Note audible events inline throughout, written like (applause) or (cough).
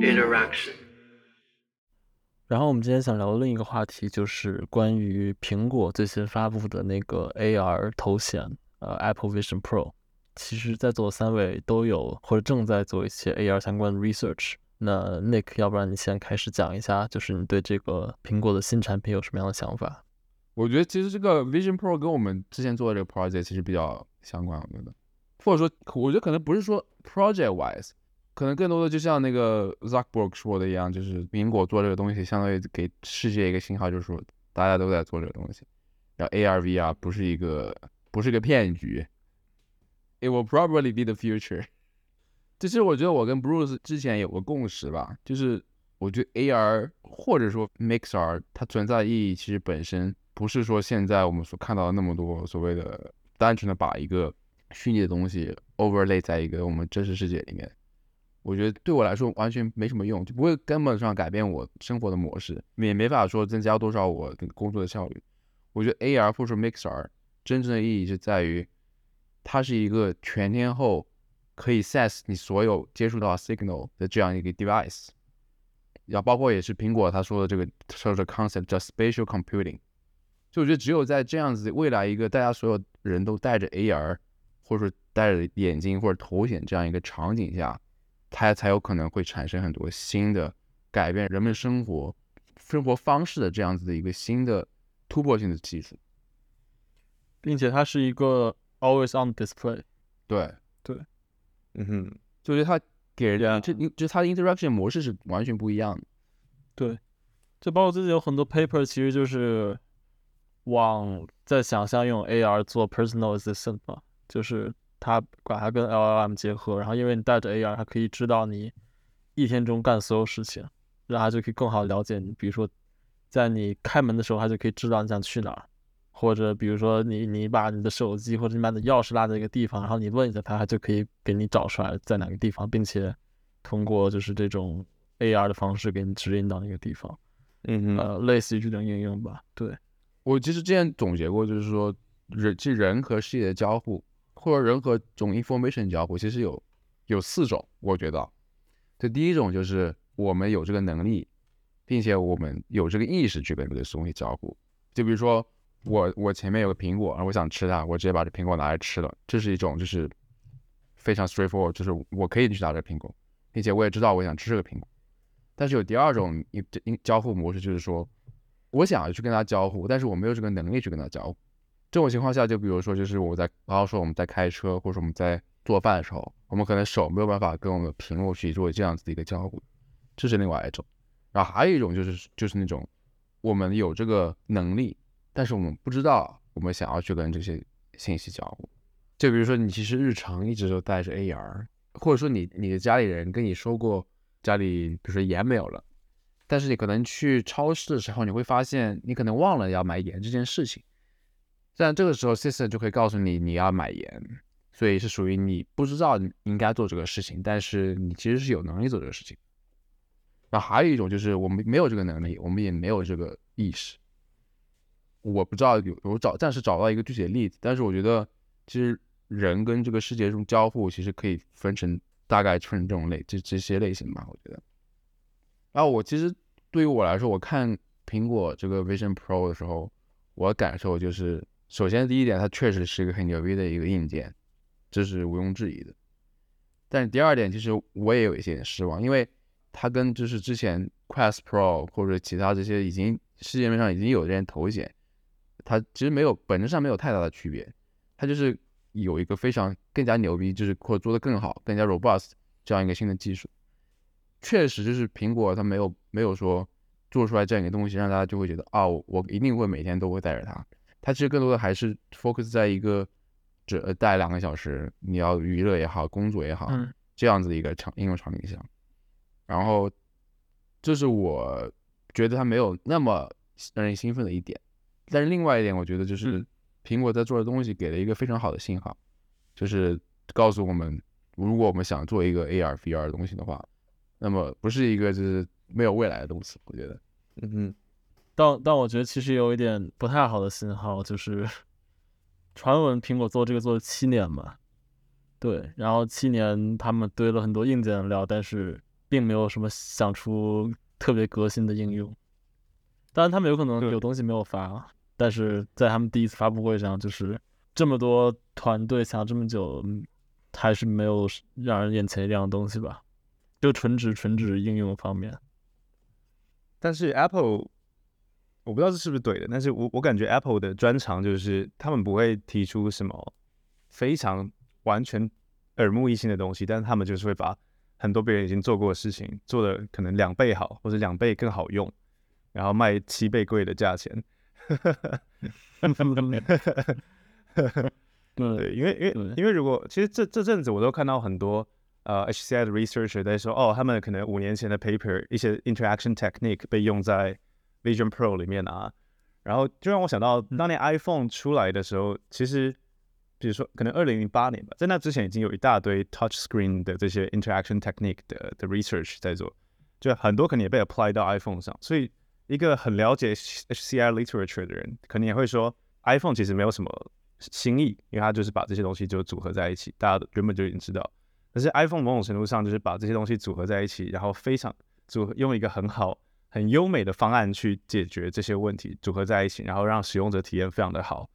Interaction。然后我们今天想聊的另一个话题就是关于苹果最新发布的那个 AR 头显，呃，Apple Vision Pro。其实，在座三位都有或者正在做一些 AR 相关的 research。那 Nick，要不然你先开始讲一下，就是你对这个苹果的新产品有什么样的想法？我觉得其实这个 Vision Pro 跟我们之前做的这个 project 其实比较相关，我觉得，或者说，我觉得可能不是说 project wise，可能更多的就像那个 Zuckerberg 说的一样，就是苹果做这个东西，相当于给世界一个信号，就是说大家都在做这个东西，然后 AR VR 不是一个不是一个骗局，It will probably be the future。(laughs) 这其实我觉得我跟 Bruce 之前有个共识吧，就是我觉得 AR 或者说 MixR 它存在的意义其实本身不是说现在我们所看到的那么多所谓的单纯的把一个虚拟的东西 overlay 在一个我们真实世界里面。我觉得对我来说完全没什么用，就不会根本上改变我生活的模式，也没法说增加多少我的工作的效率。我觉得 AR 或者 MixR 真正的意义是在于它是一个全天候。可以 sense 你所有接触到 signal 的这样一个 device，然后包括也是苹果他说的这个说的 concept 叫 spatial computing，就我觉得只有在这样子未来一个大家所有人都戴着 AR 或者说戴着眼镜或者头显这样一个场景下，它才有可能会产生很多新的改变人们生活生活方式的这样子的一个新的突破性的技术，并且它是一个 always on display，对。对。嗯哼，就觉得它给人这，就它的 interaction 模式是完全不一样的。对，就包括最近有很多 paper，其实就是往在想象用 AR 做 personal assistant 嘛，就是它把它跟 LLM 结合，然后因为你带着 AR，它可以知道你一天中干所有事情，然后它就可以更好了解你。比如说，在你开门的时候，它就可以知道你想去哪儿。或者比如说你你把你的手机或者你把你的钥匙落在一个地方，然后你问一下他，他就可以给你找出来在哪个地方，并且通过就是这种 AR 的方式给你指引到那个地方。嗯呃，类似于这种应用吧。对我其实之前总结过，就是说人即人和世界的交互，或者人和种 information 交互，其实有有四种。我觉得，这第一种就是我们有这个能力，并且我们有这个意识去跟这个东西交互。就比如说。我我前面有个苹果，而我想吃它，我直接把这苹果拿来吃了，这是一种就是非常 straightforward，就是我可以去拿这苹果，并且我也知道我想吃这个苹果。但是有第二种交交互模式，就是说我想要去跟它交互，但是我没有这个能力去跟它交互。这种情况下，就比如说就是我在，然后说我们在开车或者我们在做饭的时候，我们可能手没有办法跟我们的屏幕去做这样子的一个交互，这是另外一种。然后还有一种就是就是那种我们有这个能力。但是我们不知道，我们想要去跟这些信息交互。就比如说，你其实日常一直都带着 AR，或者说你你的家里人跟你说过，家里比如说盐没有了，但是你可能去超市的时候，你会发现你可能忘了要买盐这件事情。但这个时候，system 就可以告诉你你要买盐，所以是属于你不知道应该做这个事情，但是你其实是有能力做这个事情。那还有一种就是我们没有这个能力，我们也没有这个意识。我不知道有我找暂时找到一个具体的例子，但是我觉得其实人跟这个世界中交互其实可以分成大概分成这种类这这些类型吧，我觉得。然后我其实对于我来说，我看苹果这个 Vision Pro 的时候，我的感受就是，首先第一点，它确实是一个很牛逼的一个硬件，这是毋庸置疑的。但是第二点，其实我也有一些失望，因为它跟就是之前 Quest Pro 或者其他这些已经世界面上已经有这些头显。它其实没有本质上没有太大的区别，它就是有一个非常更加牛逼，就是或者做的更好、更加 robust 这样一个新的技术。确实，就是苹果它没有没有说做出来这样一个东西，让大家就会觉得啊，我一定会每天都会带着它。它其实更多的还是 focus 在一个只带两个小时，你要娱乐也好、工作也好这样子的一个场应用场景下。然后，这是我觉得它没有那么让人兴奋的一点。但是另外一点，我觉得就是苹果在做的东西给了一个非常好的信号，就是告诉我们，如果我们想做一个 AR VR 的东西的话，那么不是一个就是没有未来的东西。我觉得，嗯，但但我觉得其实有一点不太好的信号，就是 (laughs) 传闻苹果做这个做了七年嘛，对，然后七年他们堆了很多硬件料，但是并没有什么想出特别革新的应用。当然，他们有可能有东西没有发，但是在他们第一次发布会上，就是这么多团队想这么久，嗯还是没有让人眼前一亮的东西吧？就纯指纯指应用方面，但是 Apple，我不知道这是不是对的，但是我我感觉 Apple 的专长就是他们不会提出什么非常完全耳目一新的东西，但是他们就是会把很多别人已经做过的事情做的可能两倍好，或者两倍更好用，然后卖七倍贵的价钱。(laughs) 对 (laughs) 对，因为因为因为如果其实这这阵子我都看到很多呃 HCI 的 researcher 在说，哦，他们可能五年前的 paper 一些 interaction technique 被用在 Vision Pro 里面啊，然后就让我想到当年 iPhone 出来的时候，其实比如说可能二零零八年吧，在那之前已经有一大堆 touch screen 的这些 interaction technique 的的 research 在做，就很多可能也被 apply 到 iPhone 上，所以一个很了解 HCI literature 的人，可能也会说 iPhone 其实没有什么新意，因为它就是把这些东西就组合在一起，大家原本就已经知道。可是 iPhone 某种程度上就是把这些东西组合在一起，然后非常组合用一个很好、很优美的方案去解决这些问题，组合在一起，然后让使用者体验非常的好。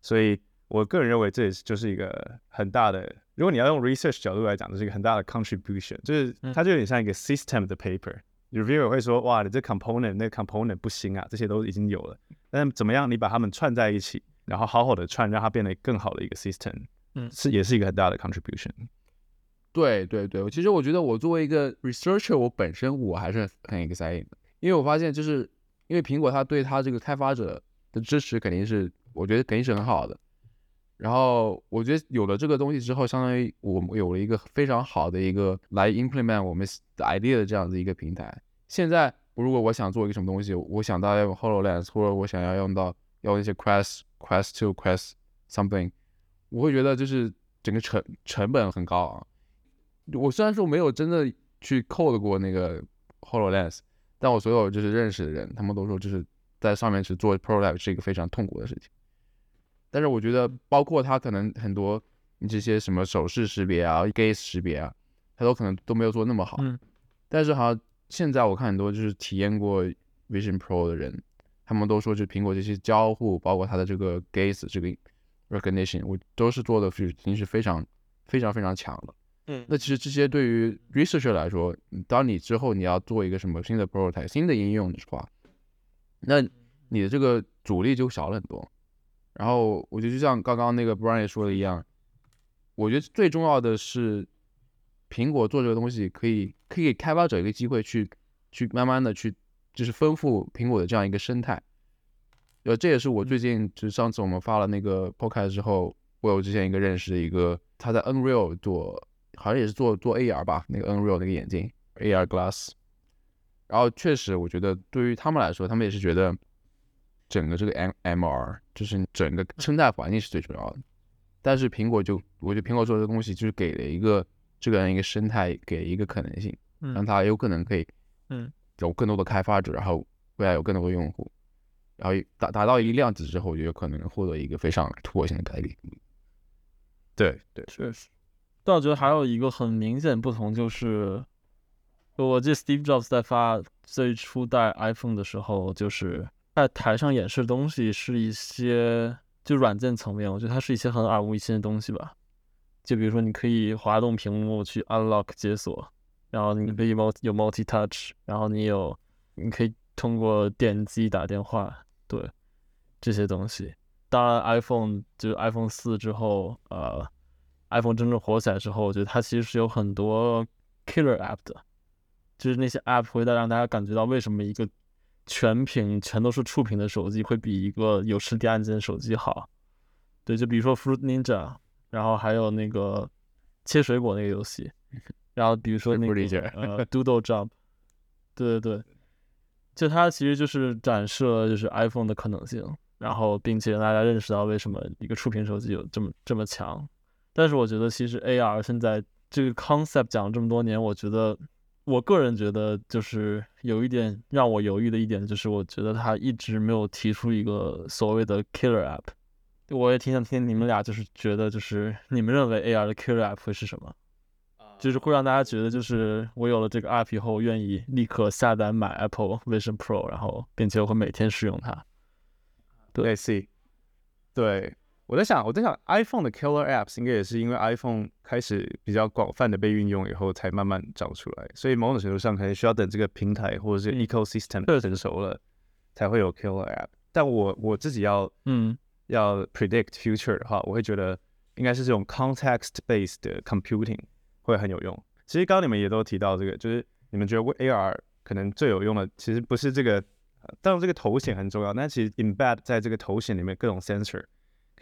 所以我个人认为这也是就是一个很大的，如果你要用 research 角度来讲，这是一个很大的 contribution，就是它就有点像一个 system 的 paper。reviewer 会说，哇，你这 component 那个 component 不行啊，这些都已经有了，但怎么样你把它们串在一起，然后好好的串，让它变得更好的一个 system，嗯是也是一个很大的 contribution。对对对，其实我觉得我作为一个 researcher，我本身我还是很 excited 的，因为我发现就是因为苹果它对它这个开发者的支持肯定是，我觉得肯定是很好的。然后我觉得有了这个东西之后，相当于我们有了一个非常好的一个来 implement 我们的 idea 的这样子一个平台。现在如果我想做一个什么东西，我想到要用 Hololens，或者我想要用到要一些 Quest Quest Two Quest something，我会觉得就是整个成成本很高啊。我虽然说没有真的去 code 过那个 Hololens，但我所有就是认识的人，他们都说就是在上面去做 prototype 是一个非常痛苦的事情。但是我觉得，包括它可能很多你这些什么手势识别啊、gaze 识别啊，它都可能都没有做那么好。嗯。但是好像现在我看很多就是体验过 Vision Pro 的人，他们都说，就苹果这些交互，包括它的这个 gaze 这个 recognition，我都是做的是已经是非常非常非常强了。嗯那其实这些对于 researcher 来说，当你之后你要做一个什么新的 prototype、新的应用的话，那你的这个阻力就小了很多。然后我觉得就像刚刚那个 Brian 说的一样，我觉得最重要的是，苹果做这个东西可以可以给开发者一个机会去去慢慢的去就是丰富苹果的这样一个生态。呃，这也是我最近就是上次我们发了那个 podcast 之后，我有之前一个认识的一个他在 Unreal 做，好像也是做做 AR 吧，那个 Unreal 那个眼镜 AR glass。然后确实，我觉得对于他们来说，他们也是觉得整个这个 M MR 就是整个生态环境是最重要的。但是苹果就，我觉得苹果做这个东西就是给了一个这个人一个生态，给一个可能性，让嗯他有可能可以，嗯，有更多的开发者，然后未来有更多的用户，然后达达到一个量级之后，就有可能获得一个非常突破性的概率。对对，确实。但我觉得还有一个很明显不同就是，我记得 Steve Jobs 在发最初代 iPhone 的时候，就是在台上演示的东西是一些就软件层面，我觉得它是一些很耳目一新的东西吧。就比如说，你可以滑动屏幕去 unlock 解锁，然后你可以 multi 有 multi touch，然后你有你可以通过点击打电话，对这些东西。当然，iPhone 就是 iPhone 四之后，呃，iPhone 真正火起来之后，我觉得它其实是有很多 killer app 的，就是那些 app 会让大家感觉到为什么一个全屏全都是触屏的手机会比一个有实体按键的手机好。对，就比如说 Fruit Ninja，然后还有那个切水果那个游戏，(laughs) 然后比如说那个呃 (laughs) Doodle Jump，对对对，就它其实就是展示了就是 iPhone 的可能性，然后并且让大家认识到为什么一个触屏手机有这么这么强。但是我觉得其实 AR 现在这个 concept 讲了这么多年，我觉得我个人觉得就是有一点让我犹豫的一点，就是我觉得它一直没有提出一个所谓的 killer app。我也挺想听你们俩就是觉得就是你们认为 AR 的 killer app 会是什么？就是会让大家觉得就是我有了这个 app 以后，愿意立刻下单买 Apple Vision Pro，然后并且我会每天使用它。对 see。对，我在想，我在想 iPhone 的 killer apps 应该也是因为 iPhone 开始比较广泛的被运用以后，才慢慢长出来。所以某种程度上，可能需要等这个平台或者是 ecosystem 对成熟了，才会有 killer app。但我我自己要嗯要 predict future 的话，我会觉得应该是这种 context based 的 computing 会很有用。其实刚刚你们也都提到这个，就是你们觉得 AR 可能最有用的，其实不是这个，呃当然这个头显很重要，但其实 embed 在这个头显里面各种 sensor，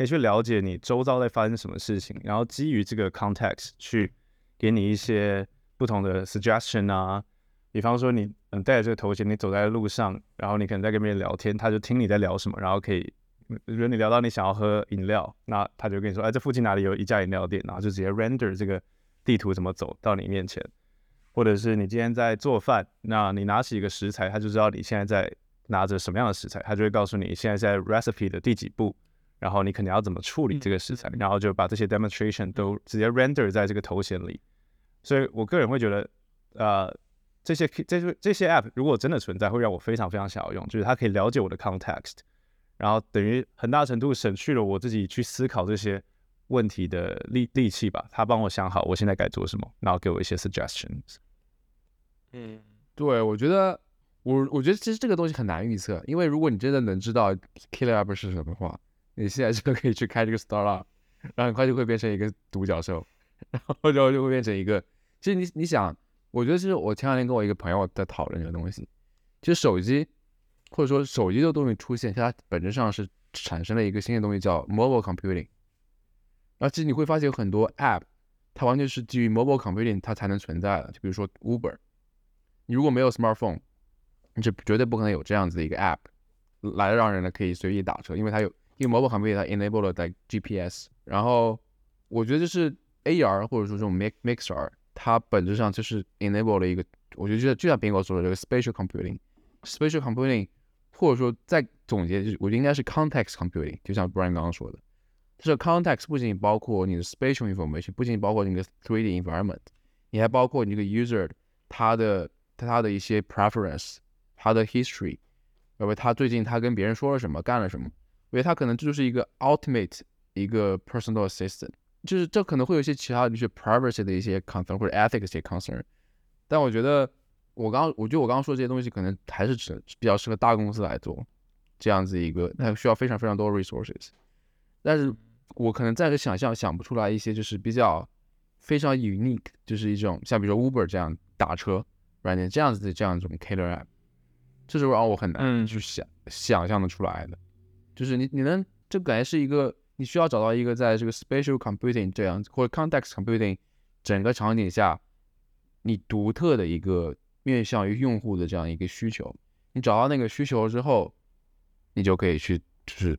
可以去了解你周遭在发生什么事情，然后基于这个 context 去给你一些不同的 suggestion 啊。比方说你嗯戴着这个头衔，你走在路上，然后你可能在跟别人聊天，他就听你在聊什么，然后可以，如果你聊到你想要喝饮料，那他就跟你说，哎，这附近哪里有一家饮料店，然后就直接 render 这个地图怎么走到你面前，或者是你今天在做饭，那你拿起一个食材，他就知道你现在在拿着什么样的食材，他就会告诉你现在在 recipe 的第几步，然后你可能要怎么处理这个食材，然后就把这些 demonstration 都直接 render 在这个头衔里。所以我个人会觉得，呃，这些这些这些 app 如果真的存在，会让我非常非常想要用，就是它可以了解我的 context，然后等于很大程度省去了我自己去思考这些问题的力力气吧。它帮我想好我现在该做什么，然后给我一些 suggestions。嗯对，我觉得我我觉得其实这个东西很难预测，因为如果你真的能知道 killer app 是什么的话，你现在就可以去开这个 startup，然后很快就会变成一个独角兽，然后就就会变成一个。其实你你想，我觉得其实我前两天跟我一个朋友在讨论这个东西，其实手机或者说手机这个东西出现，它本质上是产生了一个新的东西叫 mobile computing，然后其实你会发现有很多 app，它完全是基于 mobile computing 它才能存在的，就比如说 Uber。你如果没有 smartphone，你是绝对不可能有这样子的一个 app 来让人呢可以随意打车，因为它有因为 mobile computing 它 enable 了在 GPS，然后我觉得就是 AR 或者说这种 mix mixer，它本质上就是 enable 了一个，我觉得就像就像苹果说的这个 spatial computing，spatial computing 或者说再总结就是我觉得应该是 context computing，就像 Brian 刚刚说的，这个 context 不仅包括你的 spatial information，不仅包括你的 3D environment，你还包括你这个 user 他的他的一些 preference，他的 history，包括他最近他跟别人说了什么，干了什么，我觉得他可能这就是一个 ultimate 一个 personal assistant，就是这可能会有一些其他的就是 privacy 的一些 concern 或者 ethics 的一些 concern，但我觉得我刚我觉得我刚刚说这些东西可能还是只比较适合大公司来做这样子一个，那需要非常非常多的 resources，但是我可能暂时想象想不出来一些就是比较非常 unique，就是一种像比如说 Uber 这样打车软件这样子的这样一种 killer app，这是让我很难嗯。去想、想象的出来的。就是你你能这感觉是一个你需要找到一个在这个 spatial computing 这样或者 context computing 整个场景下，你独特的一个面向于用户的这样一个需求。你找到那个需求之后，你就可以去就是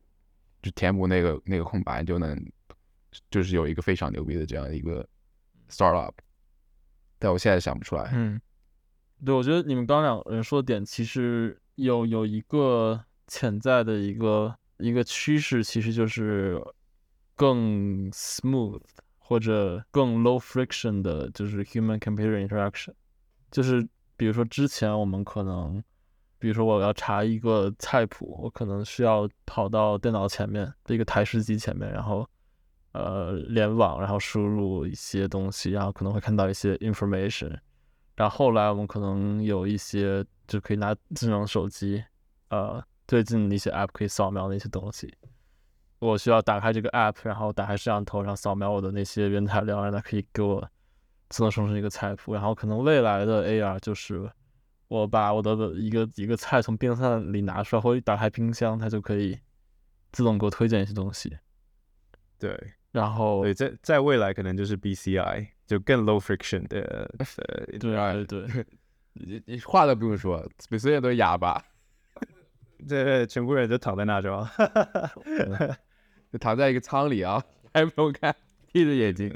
就填补那个那个空白，就能就是有一个非常牛逼的这样一个 startup。但我现在想不出来。嗯，对，我觉得你们刚两个人说的点，其实有有一个潜在的一个一个趋势，其实就是更 smooth 或者更 low friction 的，就是 human computer interaction。就是比如说之前我们可能，比如说我要查一个菜谱，我可能需要跑到电脑前面的一个台式机前面，然后呃联网，然后输入一些东西，然后可能会看到一些 information。然后后来我们可能有一些就可以拿智能手机，呃，最近的一些 app 可以扫描那些东西。我需要打开这个 app，然后打开摄像头，然后扫描我的那些原材料，让它可以给我自动生成一个菜谱。然后可能未来的 AR 就是我把我的一个一个菜从冰箱里拿出来，或者打开冰箱，它就可以自动给我推荐一些东西。对然后对，在在未来可能就是 BCI，就更 low friction 的呃对啊对对，(laughs) 你你话都不用说，比所有人都哑巴，这全部人就躺在那就好。就躺在一个舱里啊，(laughs) 还不用看，闭着眼睛。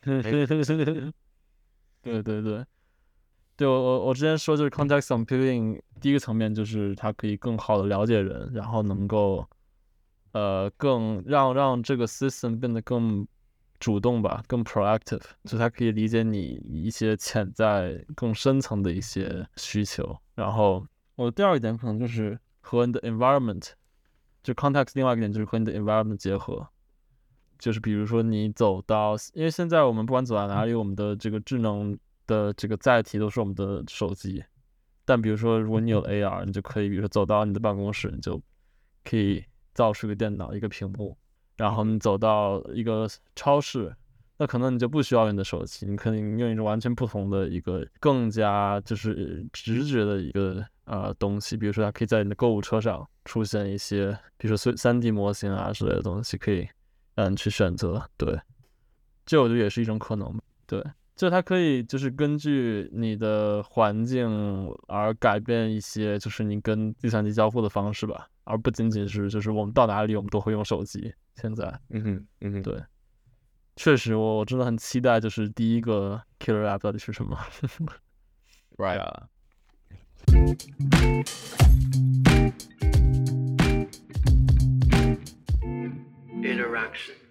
对 (laughs) 对对，对我我我之前说就是 context computing 第一个层面就是它可以更好的了解人，然后能够呃更让让这个 system 变得更主动吧，更 proactive，就它可以理解你一些潜在更深层的一些需求。然后我的第二个点可能就是和你的 environment，就 context，另外一个点就是和你的 environment 结合。就是比如说你走到，因为现在我们不管走到哪里，我们的这个智能的这个载体都是我们的手机。但比如说，如果你有 AR，你就可以，比如说走到你的办公室，你就可以造出一个电脑、一个屏幕。然后你走到一个超市，那可能你就不需要你的手机，你可能用一种完全不同的一个更加就是直觉的一个呃东西。比如说，它可以在你的购物车上出现一些，比如说三三 D 模型啊之类的东西，可以让你去选择。对，这我觉得也是一种可能。对。就它可以就是根据你的环境而改变一些，就是你跟计算机交互的方式吧，而不仅仅是就是我们到哪里我们都会用手机。现在，嗯哼，嗯哼，对，确实我我真的很期待，就是第一个 killer app 到底是什么。(laughs) Right. Yeah. Interaction.